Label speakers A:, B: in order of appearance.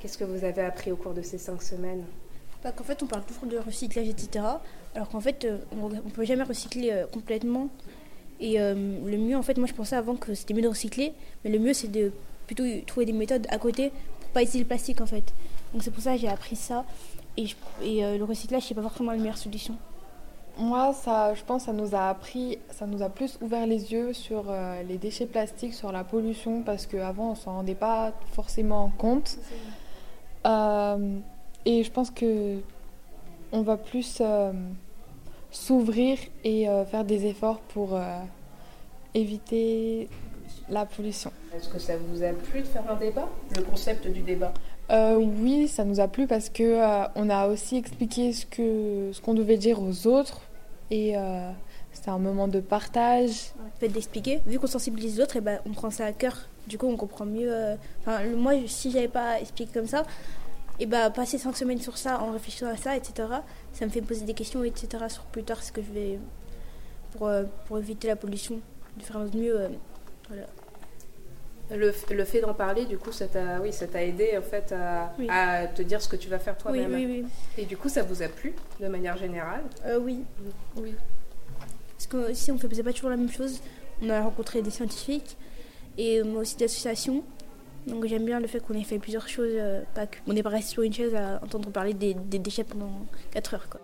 A: Qu'est-ce que vous avez appris au cours de ces cinq semaines
B: bah, Qu'en fait, on parle toujours de recyclage, etc. Alors qu'en fait, on ne peut jamais recycler complètement. Et le mieux, en fait, moi je pensais avant que c'était mieux de recycler, mais le mieux c'est de plutôt trouver des méthodes à côté pour pas utiliser le plastique en fait. Donc c'est pour ça que j'ai appris ça. Et, et le recyclage, c'est pas forcément la meilleure solution.
C: Moi, ça, je pense, ça nous a appris, ça nous a plus ouvert les yeux sur euh, les déchets plastiques, sur la pollution, parce qu'avant, on s'en rendait pas forcément compte. Euh, et je pense que on va plus euh, s'ouvrir et faire des efforts pour éviter la pollution.
A: Est-ce que ça vous a plu de faire un débat, le concept du débat?
C: Oui, ça nous a plu parce que on a aussi expliqué ce que ce qu'on devait dire aux autres et euh, c'était un moment de partage.
B: Fait d'expliquer, vu qu'on sensibilise les autres, et eh ben, on prend ça à cœur. Du coup, on comprend mieux. Euh, enfin, moi, si j'avais pas expliqué comme ça, et eh ben, passer cinq semaines sur ça, en réfléchissant à ça, etc., ça me fait poser des questions, etc., sur plus tard ce que je vais. pour, euh, pour éviter la pollution, de faire mieux. voilà.
A: Le, le, fait d'en parler, du coup, ça t'a oui, ça t'a aidé en fait à, à, te dire ce que tu vas faire toi-même.
B: Oui, oui, oui.
A: Et du coup, ça vous a plu de manière générale?
B: Euh, Oui. Oui. Parce que si on faisait pas toujours la même chose, on a rencontré des scientifiques et aussi des associations. Donc j'aime bien le fait qu'on ait fait plusieurs choses, euh, pas qu'on n'est pas resté sur une chaise à entendre parler des, des déchets pendant 4 heures. Quoi.